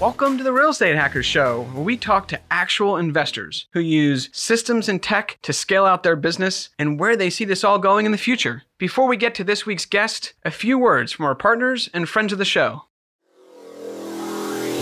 Welcome to the Real Estate Hackers Show, where we talk to actual investors who use systems and tech to scale out their business and where they see this all going in the future. Before we get to this week's guest, a few words from our partners and friends of the show.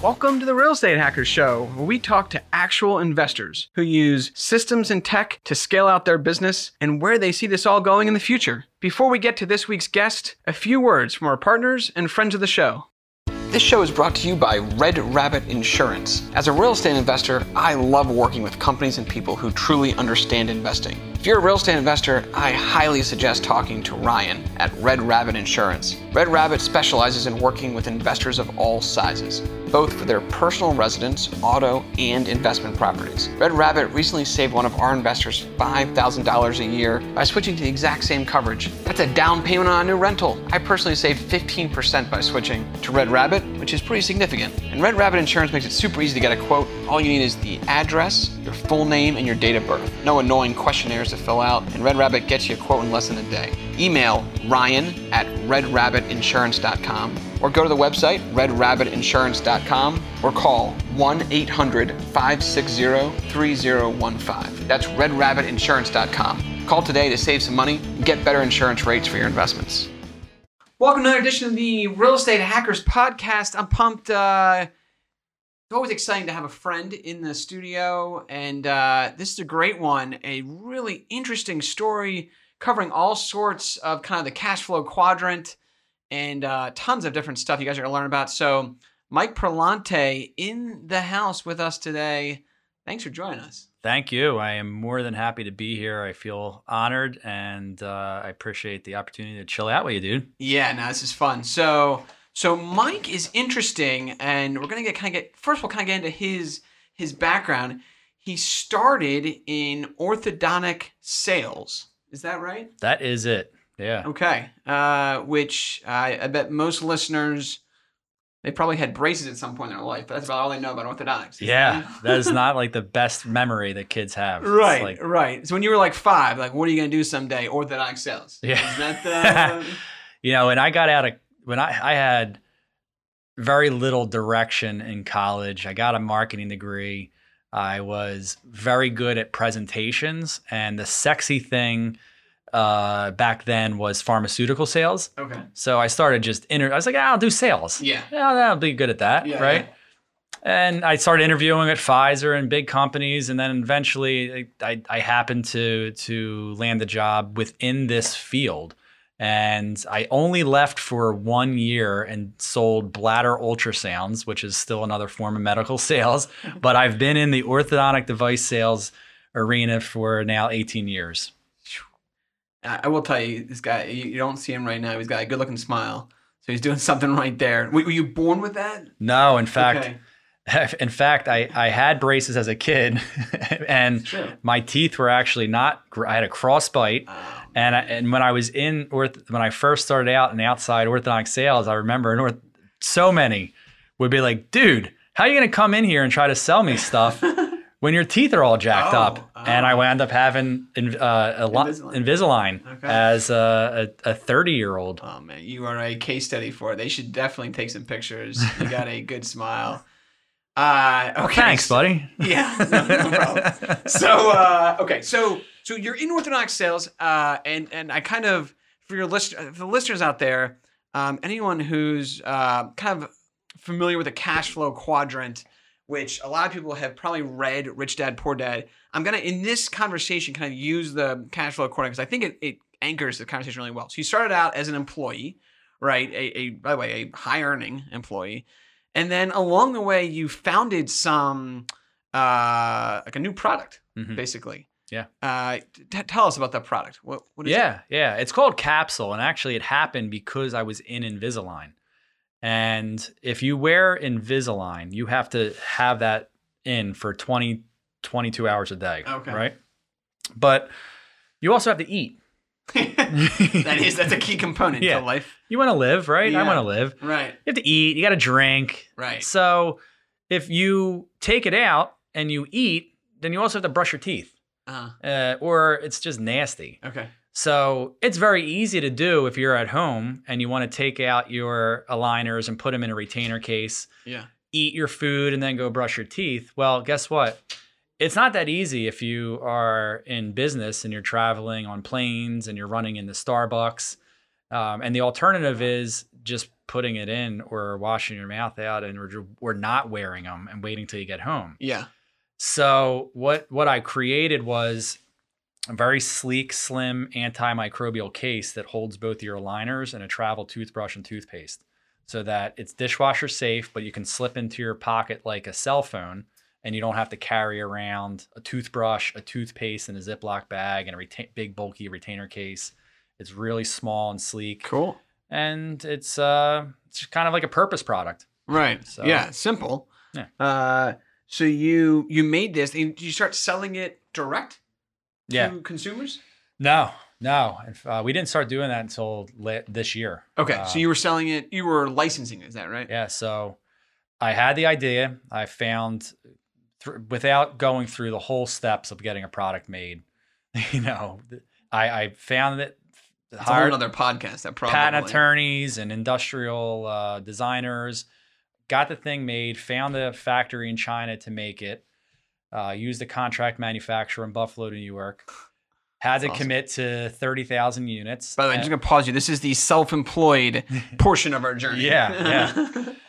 Welcome to the Real Estate Hackers Show, where we talk to actual investors who use systems and tech to scale out their business and where they see this all going in the future. Before we get to this week's guest, a few words from our partners and friends of the show. This show is brought to you by Red Rabbit Insurance. As a real estate investor, I love working with companies and people who truly understand investing. If you're a real estate investor, I highly suggest talking to Ryan at Red Rabbit Insurance. Red Rabbit specializes in working with investors of all sizes, both for their personal residence, auto, and investment properties. Red Rabbit recently saved one of our investors $5,000 a year by switching to the exact same coverage. That's a down payment on a new rental. I personally saved 15% by switching to Red Rabbit, which is pretty significant. And Red Rabbit Insurance makes it super easy to get a quote. All you need is the address, your full name, and your date of birth. No annoying questionnaires to fill out, and Red Rabbit gets you a quote in less than a day. Email ryan at redrabbitinsurance.com or go to the website redrabbitinsurance.com or call 1-800-560-3015. That's redrabbitinsurance.com. Call today to save some money and get better insurance rates for your investments. Welcome to another edition of the Real Estate Hackers Podcast. I'm pumped. Uh, it's always exciting to have a friend in the studio, and uh, this is a great one. A really interesting story covering all sorts of kind of the cash flow quadrant and uh, tons of different stuff you guys are going to learn about. So, Mike Perlante in the house with us today. Thanks for joining us. Thank you. I am more than happy to be here. I feel honored and uh, I appreciate the opportunity to chill out with you, dude. Yeah, no, this is fun. So, so Mike is interesting, and we're gonna get kind of get first. We'll kind of get into his his background. He started in orthodontic sales. Is that right? That is it. Yeah. Okay. Uh, which I, I bet most listeners they probably had braces at some point in their life, but that's about all they know about orthodontics. Yeah. that is not like the best memory that kids have. Right, like- right. So when you were like five, like, what are you gonna do someday? Orthodontic sales. Yeah. Is that the? you know, and I got out of when I I had very little direction in college. I got a marketing degree. I was very good at presentations, and the sexy thing uh, back then was pharmaceutical sales. okay. So I started just inter- I was like, "Ah, I'll do sales. Yeah. yeah, I'll be good at that, Yeah, right? And I started interviewing at Pfizer and big companies, and then eventually I, I happened to to land a job within this field. And I only left for one year and sold bladder ultrasounds, which is still another form of medical sales. but I've been in the orthodontic device sales arena for now 18 years. I will tell you, this guy, you, don't see him right now. He's got a good looking smile. So he's doing something right there. Were, were you born with that? No, in fact, Okay. In fact, I, I had braces as a kid, and my teeth were actually not. I had a cross bite, Oh, ah. And I, and when I was in orth, when I first started out in outside orthodontic sales, I remember in orth, so many would be like, "Dude, how are you gonna come in here and try to sell me stuff when your teeth are all jacked Oh, up?" And I oh. wound up having in, uh, a lot Invisalign. Invisalign Okay. as a a thirty year old. Oh man, you are a case study for it. They should definitely take some pictures. You got a good smile. Uh, okay. Thanks, buddy. Yeah, no, no problem. So uh, okay, so so you're in orthodontic sales, uh, and and I kind of for your list for the listeners out there, um, anyone who's uh, kind of familiar with the cash flow quadrant, which a lot of people have probably read Rich Dad Poor Dad. I'm gonna in this conversation kind of use the cash flow quadrant because I think it, it anchors the conversation really well. So you started out as an employee, right? A, a by the way, a high earning employee. and then along the way you founded some uh like a new product Mhm. basically. Yeah. Uh, t- tell us about that product. What what is it? yeah, yeah. It's called Capsule, and actually, it happened because I was in Invisalign. And if you wear Invisalign, you have to have that in for 20, 22 hours a day. Okay. Right. But you also have to eat. that is that's a key component Yeah. to life. You want to live, right? I want to live. Right. You have to eat. You got to drink. Right. So if you take it out and you eat, then you also have to brush your teeth, Uh, uh, or it's just nasty. okay. So it's very easy to do if you're at home and you want to take out your aligners and put them in a retainer case, Yeah. eat your food, and then go brush your teeth. Well, guess what? It's not that easy if you are in business and you're traveling on planes and you're running into Starbucks. Um, and the alternative is just putting it in or washing your mouth out and or, or not wearing them and waiting till you get home. Yeah. So what what I created was a very sleek, slim, antimicrobial case that holds both your aligners and a travel toothbrush and toothpaste, so that it's dishwasher safe, but you can slip into your pocket like a cell phone, and you don't have to carry around a toothbrush, a toothpaste in a Ziploc bag, and a reta- big bulky retainer case. It's really small and sleek, Cool. and it's uh, it's kind of like a purpose product. Right. So- yeah. Simple. Yeah. Uh, so you you made this and did you start selling it direct Yeah. to consumers? No, no, uh, we didn't start doing that until this year. Okay. Uh, so you were selling it. You were licensing is that right? Yeah, so I had the idea. I found without going through the whole steps of getting a product made, you know, I, I found that It's hired other podcast. That probably. patent attorneys and industrial uh, designers, got the thing made, found the factory in China to make it, uh, used a contract manufacturer in Buffalo, New York, had to awesome. commit to 30,000 units. By the way, I'm just gonna pause you. This is the self-employed portion of our journey. Yeah, yeah.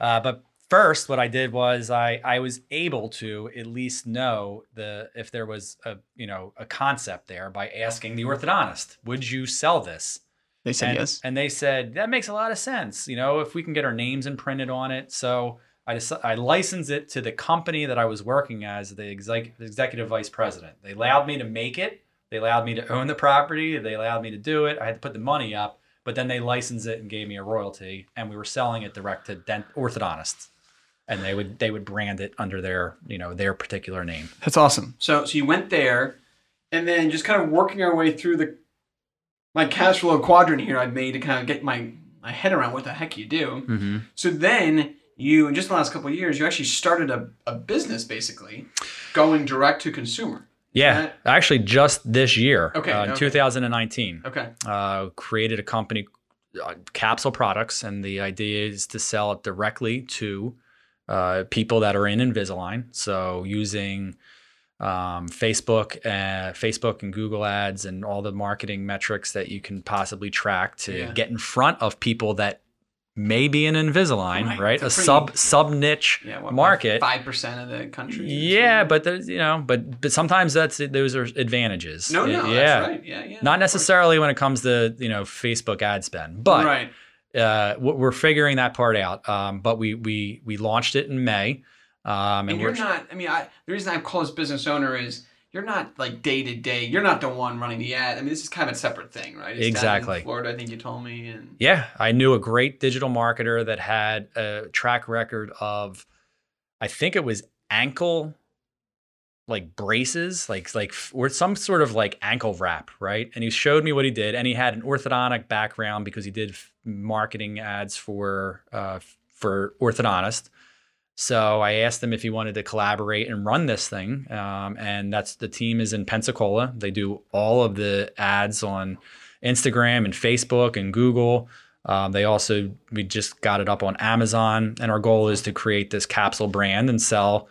Uh, but first, what I did was I I was able to at least know the if there was a you know a concept there by asking the orthodontist, would you sell this? They said and, yes. and they said that makes a lot of sense. You know, if we can get our names imprinted on it, so. I, deci- I licensed it to the company that I was working as the exec- executive vice president. They allowed me to make it. They allowed me to own the property. They allowed me to do it. I had to put the money up, but then they licensed it and gave me a royalty, and we were selling it direct to dent- orthodontists, and they would they would brand it under their you know their particular name. That's awesome. So so you went there, and then just kind of working our way through the my cash flow quadrant here I've made to kind of get my my head around what the heck you do. Mm-hmm. So then you in just the last couple of years you actually started a, a business basically going direct to consumer. Yeah, actually, just this year, Okay, uh, in okay. 2019. Okay. uh, created a company, uh, Capsule Products, and the idea is to sell it directly to uh, people that are in Invisalign. So using um, Facebook, uh, Facebook and Google Ads, and all the marketing metrics that you can possibly track to Yeah. get in front of people that may be an Invisalign, Right, right? a pretty- sub sub niche Yeah. What, market. Five percent of the country. Yeah, but there's you know, but but sometimes that's those are advantages. no, no, yeah, that's right. Yeah, yeah. not necessarily when it comes to you know Facebook ad spend, but right. uh, we're figuring that part out. Um, but we we we launched it in May, um, and, And you're not. I mean, I the reason I call this business owner is you're not like day to day. You're not the one running the ad. I mean, this is kind of a separate thing, right? It's Exactly. Florida, I think you told me, and yeah, I knew a great digital marketer that had a track record of, I think it was ankle, like braces, like like or some sort of like ankle wrap, right? And he showed me what he did, and he had an orthodontic background because he did marketing ads for uh, for orthodontist. So I asked him if he wanted to collaborate and run this thing, um, and that's the team is in Pensacola. They do all of the ads on Instagram and Facebook and Google. Um, they also we just got it up on Amazon, and our goal is to create this capsule brand and sell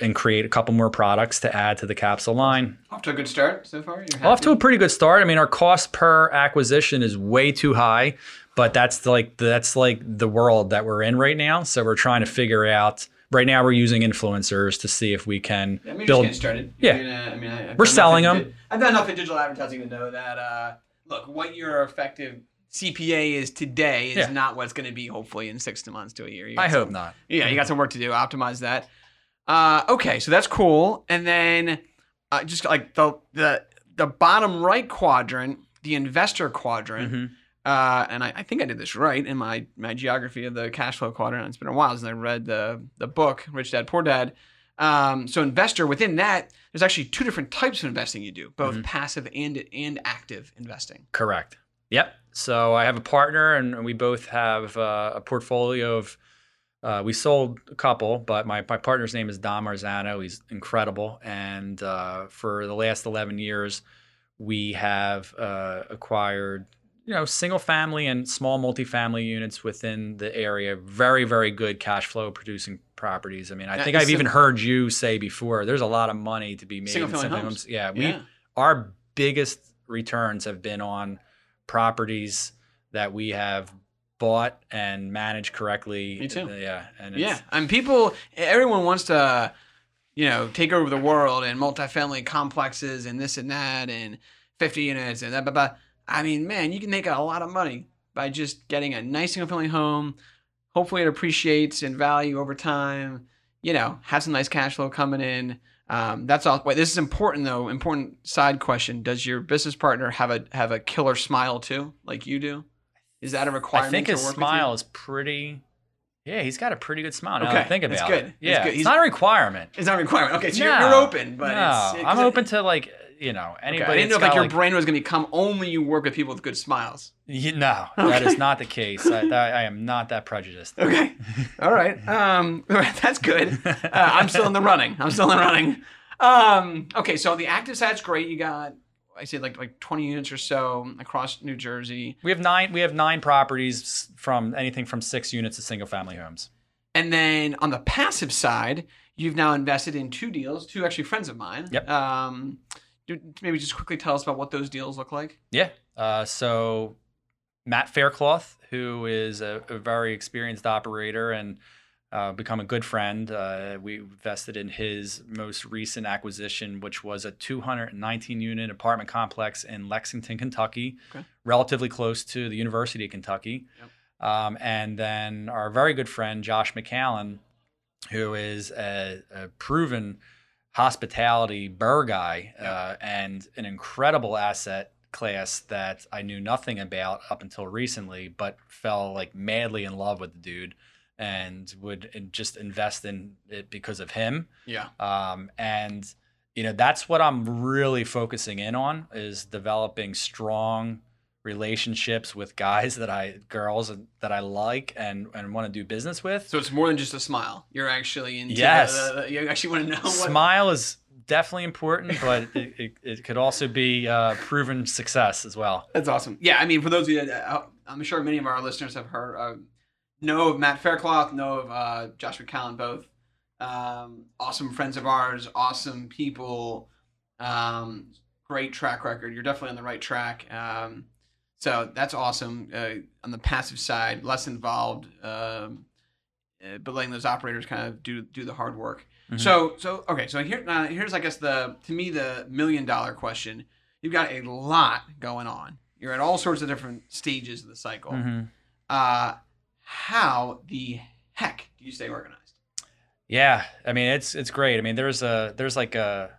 and create a couple more products to add to the capsule line. off to a good start so far. Off to a pretty good start. I mean, our cost per acquisition is way too high, but that's like that's like the world that we're in right now. So we're trying to figure out. Right now, we're using influencers to see if we can I mean, build. just getting started. Yeah. Uh, I mean I, I've We're selling them. di- I've done enough in digital advertising to know that. Uh, look, what your effective CPA is today is Yeah. not what's going to be hopefully in six to months to a year. I got hope not. Yeah, you got some work to do. Optimize that. Uh, okay, so that's cool. And then uh, just like the the the bottom right quadrant, the investor quadrant. Mhm. Uh, and I, I think I did this right in my my geography of the cash flow quadrant. It's been a while since I read the the book Rich Dad Poor Dad. Um, so investor within that, there's actually two different types of investing you do, both Mhm. passive and and active investing. Correct. Yep. So I have a partner, and we both have uh, a portfolio of. Uh, we sold a couple, but my, my partner's name is Don Marzano. He's incredible, and uh, for the last eleven years, we have uh, acquired you know single family and small multifamily units within the area. Very very good cash flow producing properties. I mean, I Yeah, think I've even heard you say before. There's a lot of money to be made. Single homes. Yeah, we Yeah. our biggest returns have been on properties that we have bought and managed correctly. Me too. Yeah, and Yeah, and people, everyone wants to, you know, take over the world and multifamily complexes and this and that and 50 units and that, blah, blah. I mean, man, you can make a lot of money by just getting a nice single family home. Hopefully, it appreciates in value over time. You know, have some nice cash flow coming in. Um, that's all. Wait, this is important though. Important side question: Does your business partner have a have a killer smile too, like you do? Is that a requirement? I think his work smile is pretty. Yeah, he's got a pretty good smile. Now that I Okay, think about good. it. Yeah, good. it's He's- not a requirement. It's not a requirement. Okay, so you're, you're open, but no, it's, I'm open to like you know Okay, anybody. I didn't know if like your brain was going to become only you work with people with good smiles. You, no, that is not the case. I, that, I am not that prejudiced. Okay, all right. Um, that's good. Uh, I'm still in the running. I'm still in the running. Um, okay, so the active side's great. You got, I said like like 20 units or so across New Jersey, We have nine. We have nine properties from anything from six units to single family homes. and then on the passive side, you've now invested in two deals. Two actually friends of mine. Yep. Um, maybe just quickly tell us about what those deals look like. Yeah. Uh, so Matt Faircloth, who is a, a very experienced operator and uh, become a good friend, uh, we invested in his most recent acquisition, which was a 219 unit apartment complex in Lexington, Kentucky, Okay. relatively close to the University of Kentucky. Um, and then our very good friend Josh McAllen, who is a, a proven hospitality burr guy uh, and an incredible asset class that I knew nothing about up until recently, but fell like madly in love with the dude and would just invest in it because of him. Yeah. Um, and you know that's what I'm really focusing in on is developing strong relationships with guys that I girls that I like and and want to do business with. So it's more than just a smile. You're actually into. Yes. the- the- you actually want to know what. Smile is definitely important, but it, it, it could also be uh, proven success as well. That's awesome. Yeah, I mean, for those of you that uh, I'm sure many of our listeners have heard, uh, know of Matt Faircloth, know of uh, Josh McCallan, both um, awesome friends of ours, awesome people, um, great track record. You're definitely on the right track. Um, so that's awesome. Uh, on the passive side, less involved, um, uh, but letting those operators kind of do do the hard work. Mhm. So so okay. So here now here's I guess the to me the million dollar question. You've got a lot going on. You're at all sorts of different stages of the cycle. Mhm. Uh, how the heck do you stay organized? Yeah, I mean it's it's great. I mean there's a there's like a,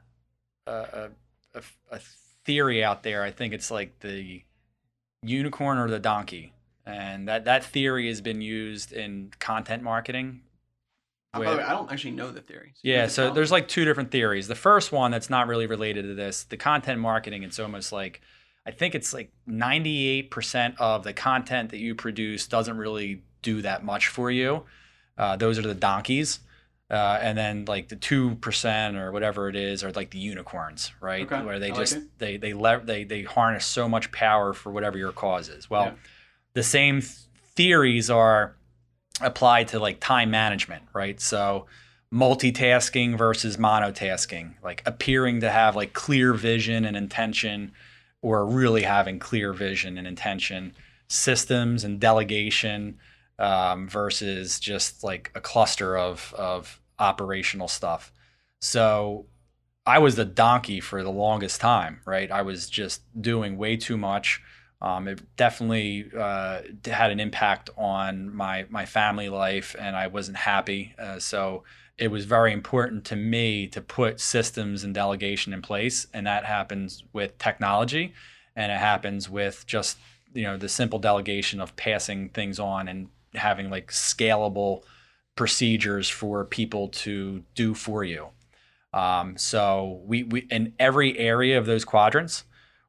a, a a theory out there. I think it's like the unicorn or the donkey, and that that theory has been used in content marketing. Uh, by the way, I don't actually know the theory. So Yeah, so there's like two different theories. The first one that's not really related to this, the content marketing, it's almost like I think it's like 98% of the content that you produce doesn't really do that much for you. Uh, those are the donkeys. Uh, and then like the two percent or whatever it is are like the unicorns, right? Okay, Where they like just it. they they they they harness so much power for whatever your cause is. Well, Yeah. the same th- theories are applied to like time management, right? So multitasking versus monotasking, like appearing to have like clear vision and intention or really having clear vision and intention, systems and delegation um, versus just like a cluster of of operational stuff. So I was the donkey for the longest time, right? I was just doing way too much. Um, it definitely uh, had an impact on my my family life, and I wasn't happy. Uh, so it was very important to me to put systems and delegation in place, and that happens with technology, and it happens with just you know the simple delegation of passing things on and having like scalable procedures for people to do for you. Um, so we, we in every area of those quadrants,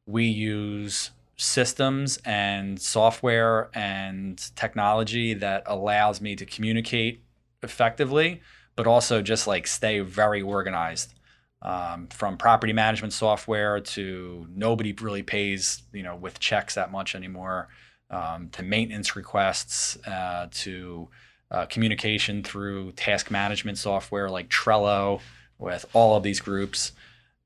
we use systems and software and technology that allows me to communicate effectively, but also just like stay very organized. Um, from property management software to nobody really pays you know with checks that much anymore um, to maintenance requests uh, to uh, communication through task management software like Trello with all of these groups.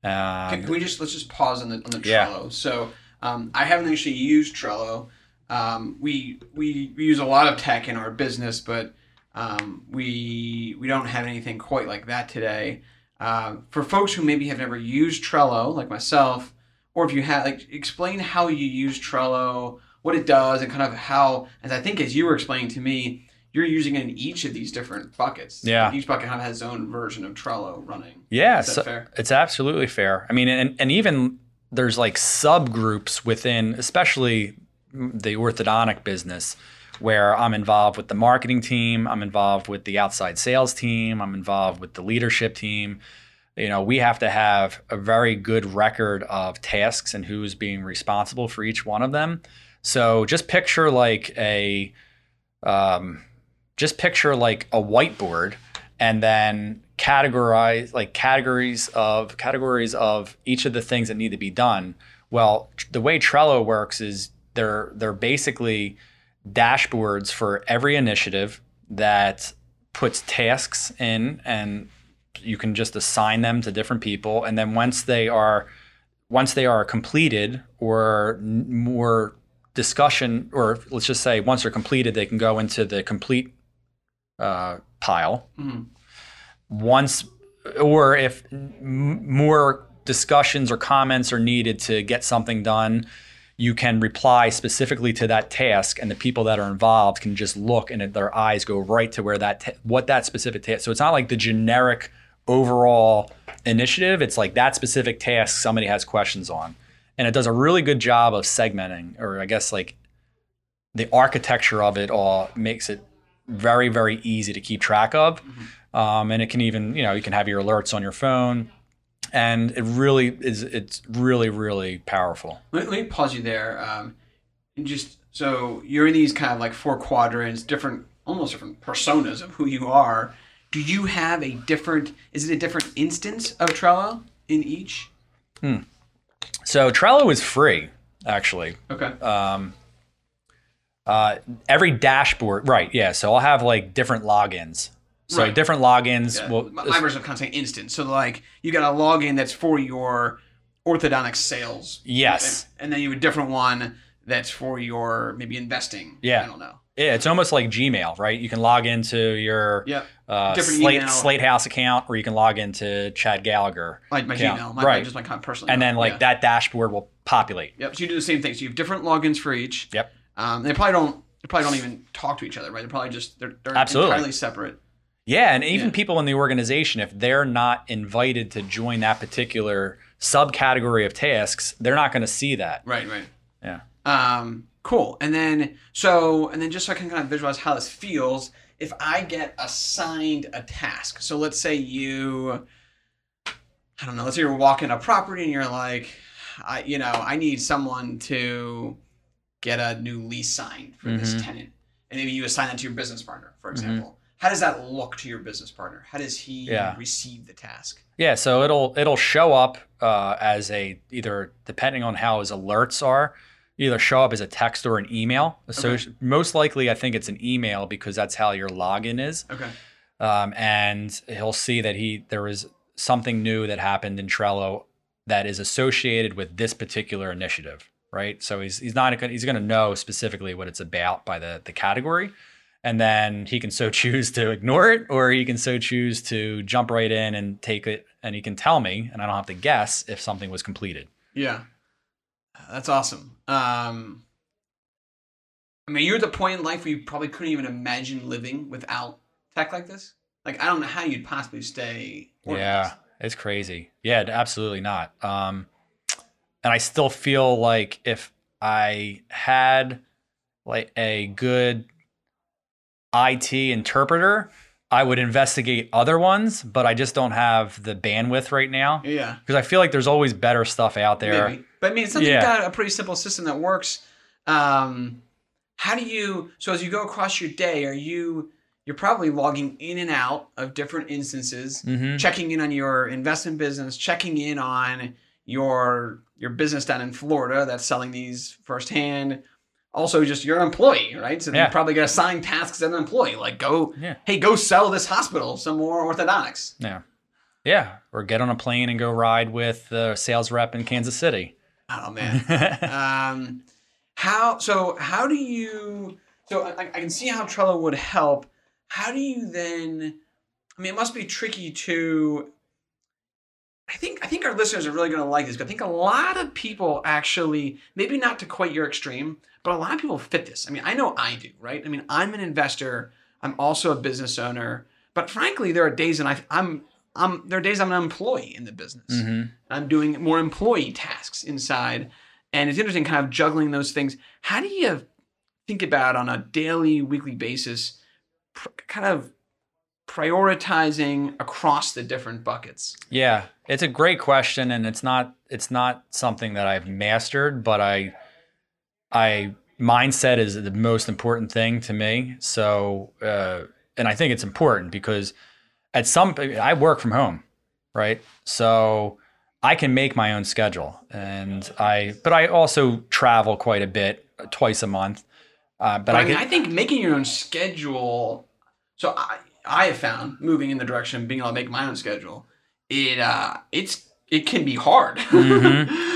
Um, Can, can we just let's just pause on the on the Yeah. Trello? So um, I haven't actually used Trello. Um, we, we we use a lot of tech in our business, but um, we we don't have anything quite like that today. Uh, for folks who maybe have never used Trello, like myself, or if you have, like, explain how you use Trello, what it does, and kind of how, as I think as you were explaining to me, you're using it in each of these different buckets. Yeah. Like, each bucket kind of has its own version of Trello running. Yeah, Is that so fair? it's absolutely fair. I mean, and, and even there's like subgroups within, especially the orthodontic business, where I'm involved with the marketing team, I'm involved with the outside sales team, I'm involved with the leadership team. You know, we have to have a very good record of tasks and who's being responsible for each one of them. So just picture like a, um, just picture like a whiteboard and then categorize like categories of categories of each of the things that need to be done. Well, the way Trello works is they're they're basically dashboards for every initiative that puts tasks in and you can just assign them to different people and then once they are once they are completed or more discussion or let's just say once they're completed they can go into the complete uh, pile Mhm. once or if m- more discussions or comments are needed to get something done you can reply specifically to that task and the people that are involved can just look and their eyes go right to where that ta- what that specific task so it's not like the generic overall initiative it's like that specific task somebody has questions on and it does a really good job of segmenting or i guess like the architecture of it all makes it very very easy to keep track of um, and it can even you know you can have your alerts on your phone and it really is it's really really powerful Let, let me pause you there. Um, and just so you're in these kind of like four quadrants, different, almost different personas of who you are. Do you have a different? Is it a different instance of Trello in each? So trello is free actually Okay. um, uh, every dashboard right yeah so i'll have like different logins so Right. different logins Yeah. will my, my version of kind of saying instance. So like you got a login that's for your orthodontic sales. Yes. And, and then you have a different one that's for your maybe investing. Yeah. I don't know. Yeah it's almost like gmail right you can log into your Yep. uh, slate, email. slate house account or you can log into chad gallagher Like my account. Gmail. My, right Just my personal. and then like Yeah. that dashboard will populate Yep. So you do the same thing. So you have different logins for each. Yep. Um, they probably don't. They probably don't even talk to each other, right? They're probably just they're, they're Absolutely. entirely separate. Yeah, and even Yeah. people in the organization, if they're not invited to join that particular subcategory of tasks, they're not going to see that. Right. Right. Yeah. Um, cool. And then so and then just so I can kind of visualize how this feels, if I get assigned a task. So let's say you I don't know, let's say you're walking a property and you're like, I you know, I need someone to get a new lease signed for this Mhm. tenant. And maybe you assign that to your business partner, for example. How does that look to your business partner? How does he Yeah. receive the task? Yeah, so it'll it'll show up uh, as a either depending on how his alerts are, either show up as a text or an email. So Okay. most likely, I think it's an email because that's how your login is. Okay. um, and he'll see that he there was something new that happened in Trello that is associated with this particular initiative, right? So he's he's not he's going to know specifically what it's about by the the category, and then he can so choose to ignore it, or he can so choose to jump right in and take it, and he can tell me, and I don't have to guess if something was completed. Yeah. That's awesome. Um, I mean, you're at the point in life where you probably couldn't even imagine living without tech like this. Like, I don't know how you'd possibly stay. Yeah, it's crazy. Yeah, absolutely not. Um, and I still feel like if I had like a good IT interpreter, I would investigate other ones, but I just don't have the bandwidth right now Yeah. because I feel like there's always better stuff out there. Maybe. But I mean, it sounds Yeah. you got a pretty simple system that works. Um, how do you? So as you go across your day, are you? You're probably logging in and out of different instances, Mhm. checking in on your investment business, checking in on your your business down in Florida that's selling these firsthand. Also, just your employee, right? So Yeah. you probably get assigned tasks as an employee, like go, Yeah. hey, go sell this hospital some more orthodontics. Yeah. Yeah. Or get on a plane and go ride with the sales rep in Kansas City. Oh man. um, how so? How do you? So I, I can see how Trello would help. How do you then? I mean, it must be tricky to. I think I think our listeners are really going to like this. I think a lot of people actually, maybe not to quite your extreme, but a lot of people fit this. I mean, I know I do, right? I mean, I'm an investor. I'm also a business owner. But frankly, there are days and I, I'm I'm there are days I'm an employee in the business. hmm I'm doing more employee tasks inside. And it's interesting kind of juggling those things. How do you think about on a daily, weekly basis, pr- kind of prioritizing across the different buckets? Yeah, it's a great question, and it's not it's not something that I've mastered, but I I mindset is the most important thing to me. So, uh, and I think it's important because at some I work from home, right? So I can make my own schedule, and I but I also travel quite a bit, twice a month. Uh, but But I, I mean, can, I think making your own schedule. So I, I have found moving in the direction of being able to make my own schedule. It uh, it's it can be hard.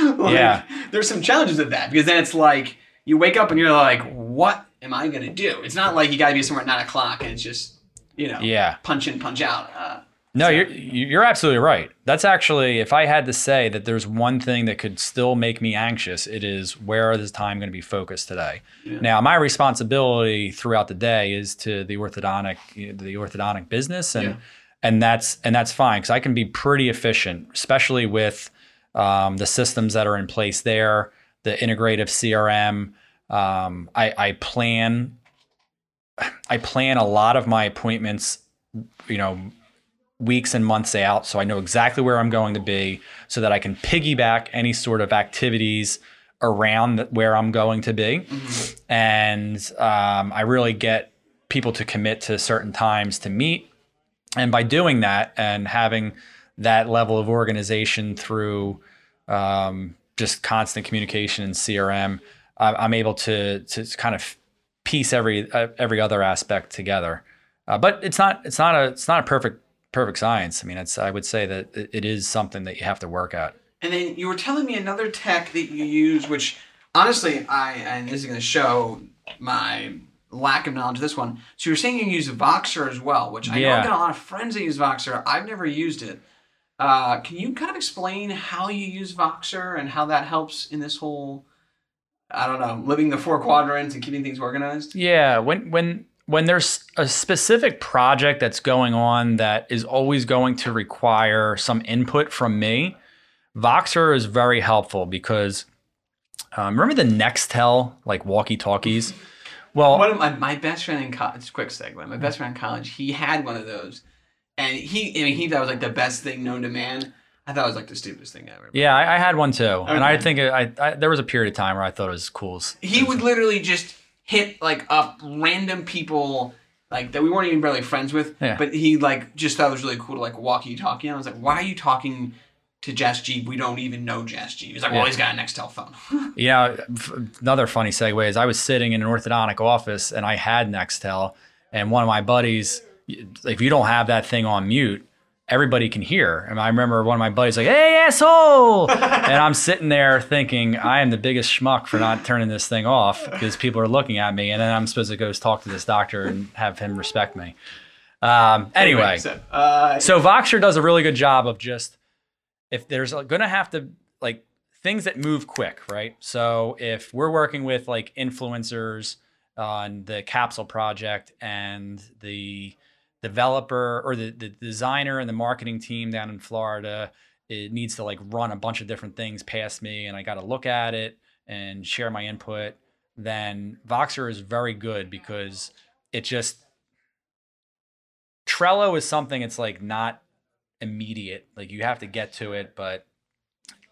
Like, Yeah. there's some challenges of that because then it's like you wake up and you're like, what am I gonna do? It's not like you got to be somewhere at nine o'clock and it's just you know yeah. punch in punch out. Uh, No, you're you're absolutely right. That's actually, if I had to say that there's one thing that could still make me anxious, it is where is time going to be focused today. Now, my responsibility throughout the day is to the orthodontic the orthodontic business, and Yeah. and that's and that's fine because I can be pretty efficient, especially with um, the systems that are in place there, the integrative CRM. Um, I, I plan I plan a lot of my appointments, you know, weeks and months out so I know exactly where I'm going to be so that I can piggyback any sort of activities around where I'm going to be. And um, I really get people to commit to certain times to meet. And by doing that and having that level of organization through um, just constant communication and CRM, I- I'm able to to kind of piece every uh, every other aspect together. Uh, but it's not it's not a it's not a perfect perfect science. I mean, it's I would say that it, is something that you have to work at. And then you were telling me another tech that you use, which honestly, I and this is going to show my lack of knowledge of this one. So you're saying you use Voxer as well, which I know I've got a lot of friends that use Voxer. I've never used it. Uh, can you kind of explain how you use Voxer and how that helps in this whole, I don't know, living the four quadrants and keeping things organized? Yeah, when when when there's a specific project that's going on that is always going to require some input from me, Voxer is very helpful because um, remember the Nextel like walkie talkies. Well, One of my, my best friend in college, quick segue, my best friend in college, he had one of those. And he, I mean, he thought it was like the best thing known to man. I thought it was like the stupidest thing ever. yeah, I, I had one too, and I think it, I, I there was a period of time where I thought it was cool. he would literally just hit like up random people like that we weren't even barely friends with. Yeah. But he like just thought it was really cool to like walkie talkie. I was like, why are you talking to Jess G? We don't even know Jess G. He was like, well, Yeah. he's got a Nextel phone. Know, f- another funny segue is I was sitting in an orthodontic office and I had Nextel, and one of my buddies, if you don't have that thing on mute, everybody can hear. And I remember one of my buddies like, "Hey asshole," and I'm sitting there thinking I am the biggest schmuck for not turning this thing off because people are looking at me, and then I'm supposed to go talk to this doctor and have him respect me. Um, anyway, so, uh, so Voxer does a really good job of just if there's going to have to like things that move quick, right? So if we're working with like influencers on the capsule project and the developer or the, the designer and the marketing team down in Florida it needs to like run a bunch of different things past me and I got to look at it and share my input, then Voxer is very good because it just Trello is something it's like not immediate. Like you have to get to it, but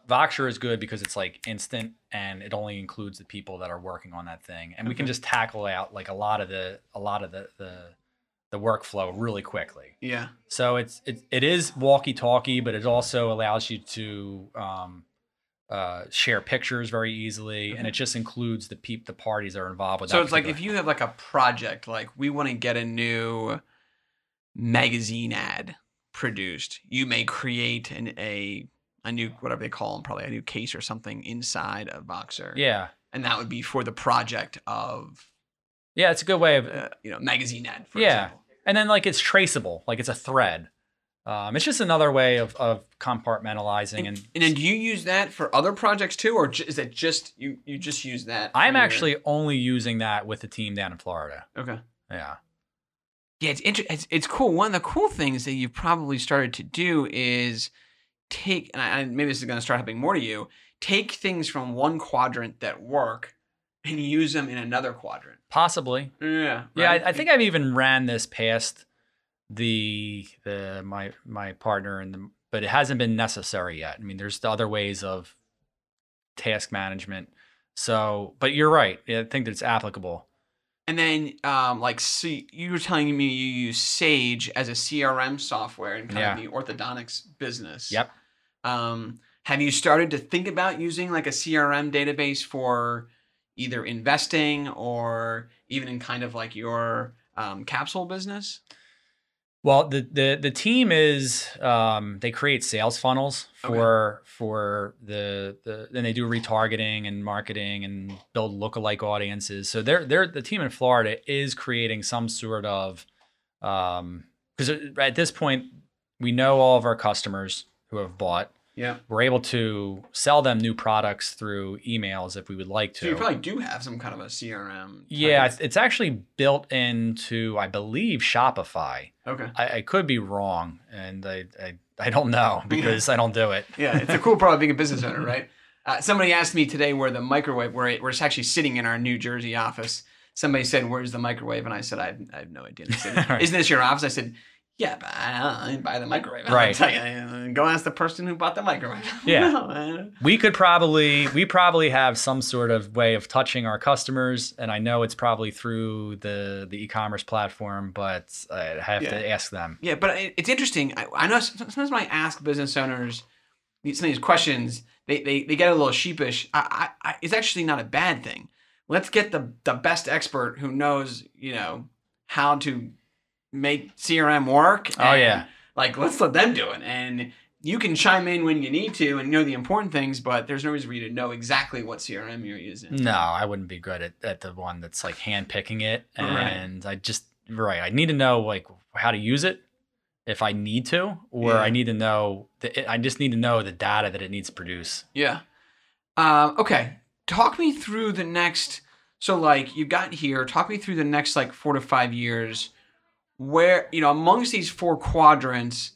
Voxer is good because it's like instant and it only includes the people that are working on that thing. And we can mm-hmm. just tackle out like a lot of the a lot of the the the workflow really quickly. Yeah. So it's it, it is walkie talkie, but it also allows you to um, uh, share pictures very easily, and it just includes the peep the parties that are involved with. So it's like if you have like a project, like we want to get a new magazine ad produced, you may create an a a new whatever they call them, probably a new case or something inside of Voxer. yeah and that would be for the project of yeah, it's a good way of uh, you know magazine ad. For Yeah. example. And then like it's traceable, like it's a thread. Um, it's just another way of of compartmentalizing and. And then do you use that for other projects too, or is it just you? You just use that? I'm your- actually only using that with the team down in Florida. okay. Yeah. Yeah, it's, inter- it's it's cool. One of the cool things that you've probably started to do is take, and I- maybe this is going to start happening more to you. Take things from one quadrant that work and use them in another quadrant. Possibly. Yeah, Yeah. I, I think I've even ran this past the the my my partner and the but it hasn't been necessary yet. I mean, there's the other ways of task management. So, but you're right. I think that it's applicable. And then, um, like, see, you were telling me you use Sage as a CRM software in kind Yeah. of the orthodontics business. Yep. Um, have you started to think about using like a CRM database for either investing or even in kind of like your um, capsule business? Well, the the the team is um, they create sales funnels Okay. for for the the then they do retargeting and marketing and build lookalike audiences. So they're they're the team in Florida is creating some sort of um because at this point we know all of our customers who have bought. Yeah. We're able to sell them new products through emails if we would like to. So you probably do have some kind of a CRM. yeah, type it's, it's actually built into I believe Shopify. Okay. I, I could be wrong, and I, I I don't know because I don't do it. Yeah, it's a cool part of being a business owner, right? Uh, somebody asked me today where the microwave, where it, where it's actually sitting in our New Jersey office. Somebody said, "Where's the microwave?" And I said, "I, have- I have no idea." Said, Right. Isn't this your office? I said, "Yeah, but I didn't buy the microwave." I'll Right. you, uh, go ask the person who bought the microwave. Yeah. No, uh, We could probably we probably have some sort of way of touching our customers, and I know it's probably through the the e-commerce platform, but I have to ask them. Yeah, but it's interesting. I, I know sometimes when I ask business owners some of these questions, they, they, they get a little sheepish. I, I, I, it's actually not a bad thing. Let's get the, the best expert who knows, you know, how to make CRM work. Oh, yeah. Like, let's let them do it. And you can chime in when you need to and know the important things, but there's no reason for you to know exactly what CRM you're using. No, I wouldn't be good at, at the one that's like hand picking it, Right. and I just right. I need to know like how to use it if I need to, or Yeah. I need to know. The, I just need to know the data that it needs to produce. Yeah. Um, okay. Talk me through the next. So, like, you've got here. Talk me through the next, like, four to five years. Where you know, amongst these four quadrants,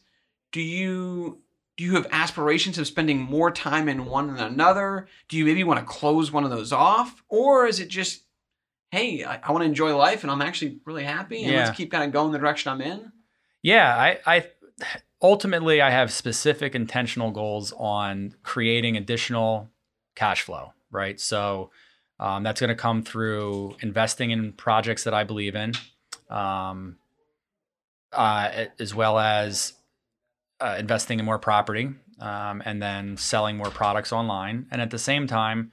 do you do you have aspirations of spending more time in one than another? Do you maybe want to close one of those off, or is it just, hey, I, I want to enjoy life and I'm actually really happy, and Yeah. let's keep kind of going the direction I'm in? Yeah, I, I ultimately I have specific intentional goals on creating additional cash flow, right? So um, that's going to come through investing in projects that I believe in, um, uh, as well as uh, investing in more property um, and then selling more products online. And at the same time,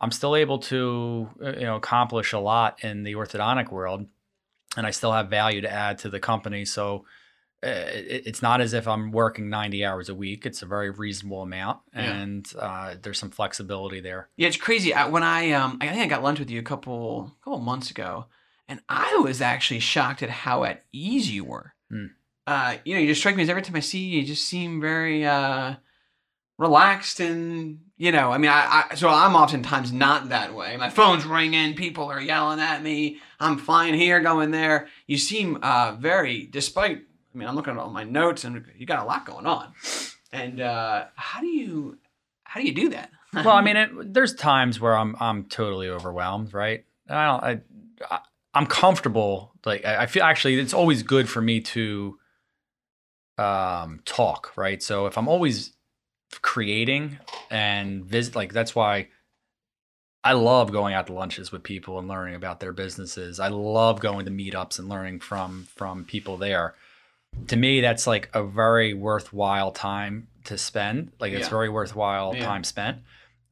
I'm still able to uh, you know accomplish a lot in the orthodontic world, and I still have value to add to the company. So uh, it, it's not as if I'm working 90 hours a week. It's a very reasonable amount, Yeah. and uh, there's some flexibility there. Yeah, it's crazy. I, when I um, I think I got lunch with you a couple couple months ago, and I was actually shocked at how at ease you were. Hmm. Uh, you know, you just strike me as every time I see you, you just seem very uh, relaxed and you know i mean I, I so i'm oftentimes not that way my phone's ringing people are yelling at me i'm flying here going there you seem uh very despite i mean i'm looking at all my notes and you got a lot going on and uh how do you how do you do that well, I mean, it, there's times where I'm I'm totally overwhelmed, right? I don't. I I'm comfortable. Like I, I feel actually, it's always good for me to um talk, right? So if I'm always creating and visit, like that's why I love going out to lunches with people and learning about their businesses. I love going to meetups and learning from from people there. To me, that's like a very worthwhile time to spend. Like it's Yeah. very worthwhile Yeah. time spent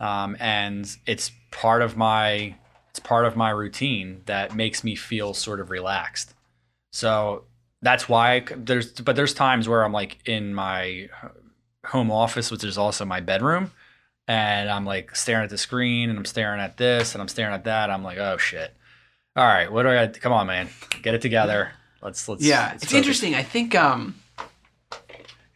um, and it's part of my it's part of my routine that makes me feel sort of relaxed so that's why I there's but there's times where i'm like in my home office which is also my bedroom and i'm like staring at the screen and i'm staring at this and i'm staring at that i'm like oh shit all right what do i come on man get it together let's let's Yeah, let's it's focus. interesting. I think um,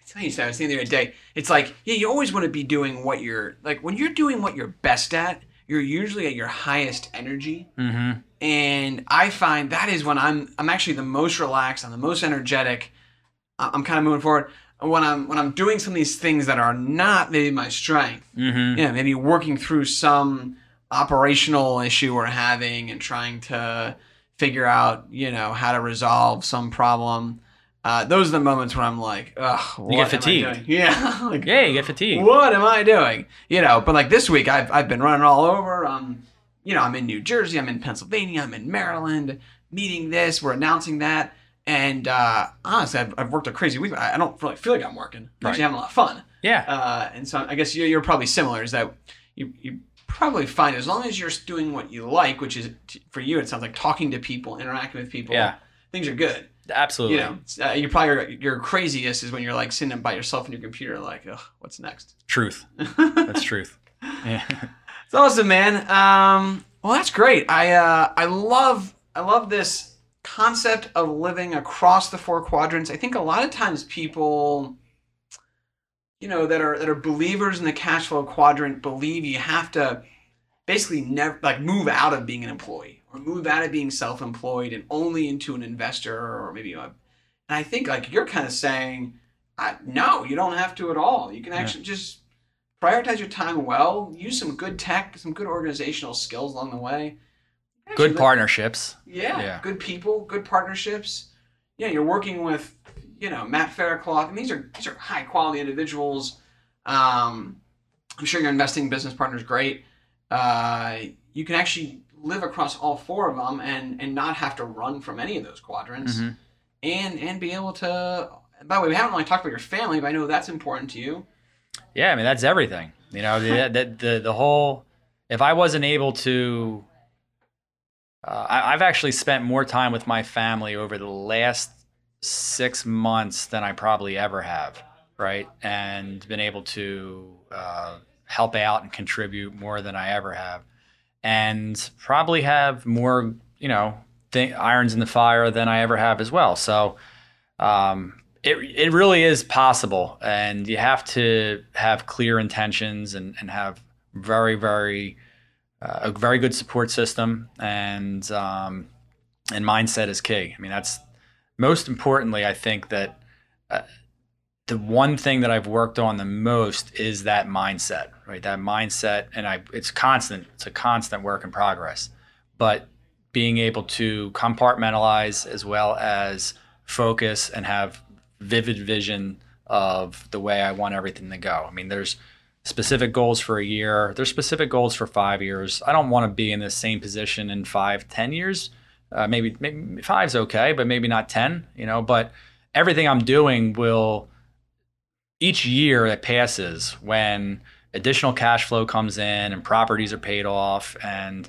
it's funny you said. I was thinking the other day. It's like yeah, you always want to be doing what you're like when you're doing what you're best at. You're usually at your highest energy, Mhm. and I find that is when I'm I'm actually the most relaxed. I'm the most energetic. I'm kind of moving forward when I'm when I'm doing some of these things that are not maybe my strength. Mhm. Yeah, maybe working through some operational issue we're having and trying to figure out, you know, how to resolve some problem. Uh, those are the moments where I'm like, ugh, what get fatigued. Yeah, like, yeah you get fatigued what am I doing? You know, but like this week, I've, I've been running all over. Um, you know, I'm in New Jersey, I'm in Pennsylvania, I'm in Maryland, meeting this, we're announcing that. And uh, honestly, I've, I've worked a crazy week. I I don't really feel like I'm working. I'm actually Right. having a lot of fun. yeah Uh, and so I guess you're, you're probably similar. Is that you, you probably find as long as you're doing what you like, which is t- for you, it sounds like talking to people, interacting with people. Yeah. things are good. Absolutely You know, uh, you probably your craziest is when you're like sitting by yourself in your computer, like, ugh, what's next? truth that's truth yeah It's awesome, man. Um, well, that's great. I uh, I love I love this concept of living across the four quadrants. I think a lot of times people, you know, that are that are believers in the cash flow quadrant believe you have to basically never like move out of being an employee or move out of being self-employed and only into an investor or maybe a. And I think like you're kind of saying, I, no, you don't have to at all. You can actually just prioritize your time well. Use some good tech, some good organizational skills along the way. Actually, good partnerships yeah, Yeah. good people, good partnerships. Yeah, you're working with, you know, Matt Faircloth, and these are these are high quality individuals. Um, I'm sure your investing business partner is great. Uh, you can actually live across all four of them and and not have to run from any of those quadrants, Mhm. and and be able to. By the way, we haven't really talked about your family, but I know that's important to you. Yeah, I mean that's everything. You know, the the the, the whole. If I wasn't able to, uh, I, I've actually spent more time with my family over the last six months than I probably ever have, right? And been able to uh, help out and contribute more than I ever have, and probably have more, you know, th- irons in the fire than I ever have as well. So. Um, it, it really is possible and you have to have clear intentions and, and have very very uh, a very good support system and um, and mindset is key i mean that's most importantly i think that uh, the one thing that i've worked on the most is that mindset right that mindset and i it's constant it's a constant work in progress but being able to compartmentalize as well as focus and have vivid vision of the way I want everything to go. I mean, there's specific goals for a year. There's specific goals for five years. I don't want to be in the same position in five, ten years. Uh, maybe maybe five's okay, but maybe not ten. You know, but everything I'm doing will each year that passes when additional cash flow comes in and properties are paid off and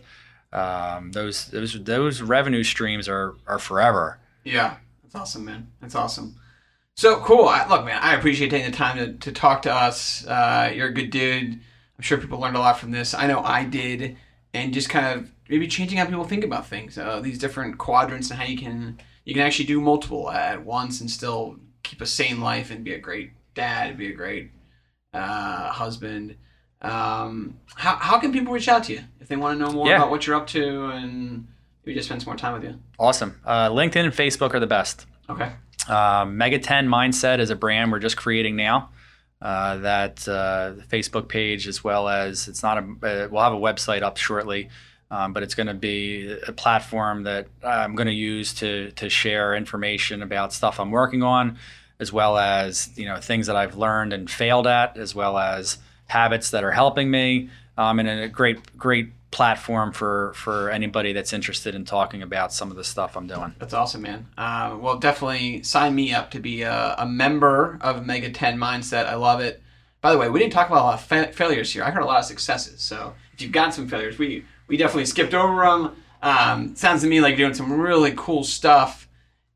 um, those those those revenue streams are are forever. Yeah, that's awesome, man. That's awesome. So cool. I, look, man, I appreciate taking the time to, to talk to us. Uh, you're a good dude. I'm sure people learned a lot from this. I know I did, and just kind of maybe changing how people think about things. Uh, these different quadrants and how you can you can actually do multiple at once and still keep a sane life and be a great dad, be a great uh, husband. Um, how, how can people reach out to you if they want to know more Yeah. about what you're up to and maybe just spend some more time with you? Awesome. Uh, LinkedIn and Facebook are the best. Okay. Um, Mega 10 Mindset is a brand we're just creating now. Uh, that uh, Facebook page, as well as it's not a, uh, we'll have a website up shortly, um, but it's going to be a platform that I'm going to use to to share information about stuff I'm working on, as well as you know things that I've learned and failed at, as well as habits that are helping me, um, and a great great platform for for anybody that's interested in talking about some of the stuff I'm doing. That's awesome, man. Uh, well, definitely sign me up to be a, a member of Mega 10 Mindset. I love it. By the way, we didn't talk about a lot of fa- failures here. I heard a lot of successes. So if you've got some failures, we, we definitely skipped over them. Um, sounds to me like you're doing some really cool stuff.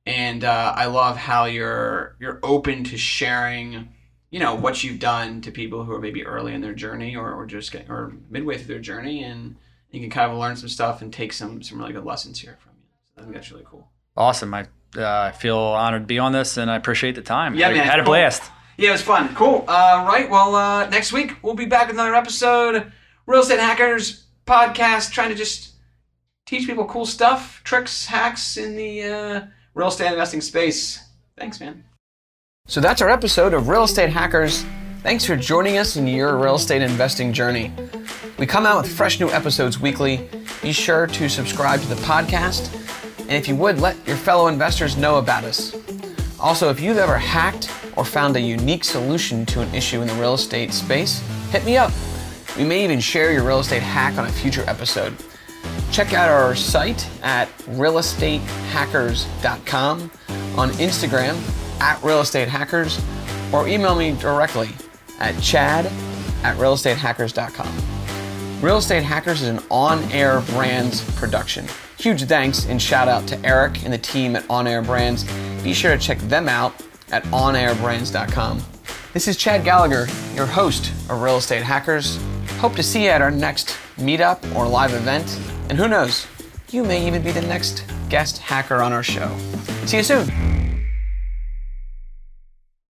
And uh, I love how you're you're open to sharing, you know, what you've done to people who are maybe early in their journey or, or just get, or midway through their journey, and you can kind of learn some stuff and take some some really good lessons here from you. So I think that's really cool. Awesome. I uh, feel honored to be on this, and I appreciate the time. Yeah, I man. had a Cool. blast. Yeah, it was fun. Cool. Uh, right. Well, uh, next week we'll be back with another episode. Real Estate Hackers podcast, trying to just teach people cool stuff, tricks, hacks in the uh, real estate investing space. Thanks, man. So that's our episode of Real Estate Hackers. Thanks for joining us in your real estate investing journey. We come out with fresh new episodes weekly. Be sure to subscribe to the podcast. And if you would, let your fellow investors know about us. Also, if you've ever hacked or found a unique solution to an issue in the real estate space, hit me up. We may even share your real estate hack on a future episode. Check out our site at realestatehackers.com, on Instagram at realestatehackers, or email me directly at chad at realestatehackers.com. Real Estate Hackers is an on air brands production. Huge thanks and shout out to Eric and the team at On Air Brands. Be sure to check them out at onairbrands.com. This is Chad Gallagher, your host of Real Estate Hackers. Hope to see you at our next meetup or live event. And who knows, you may even be the next guest hacker on our show. See you soon.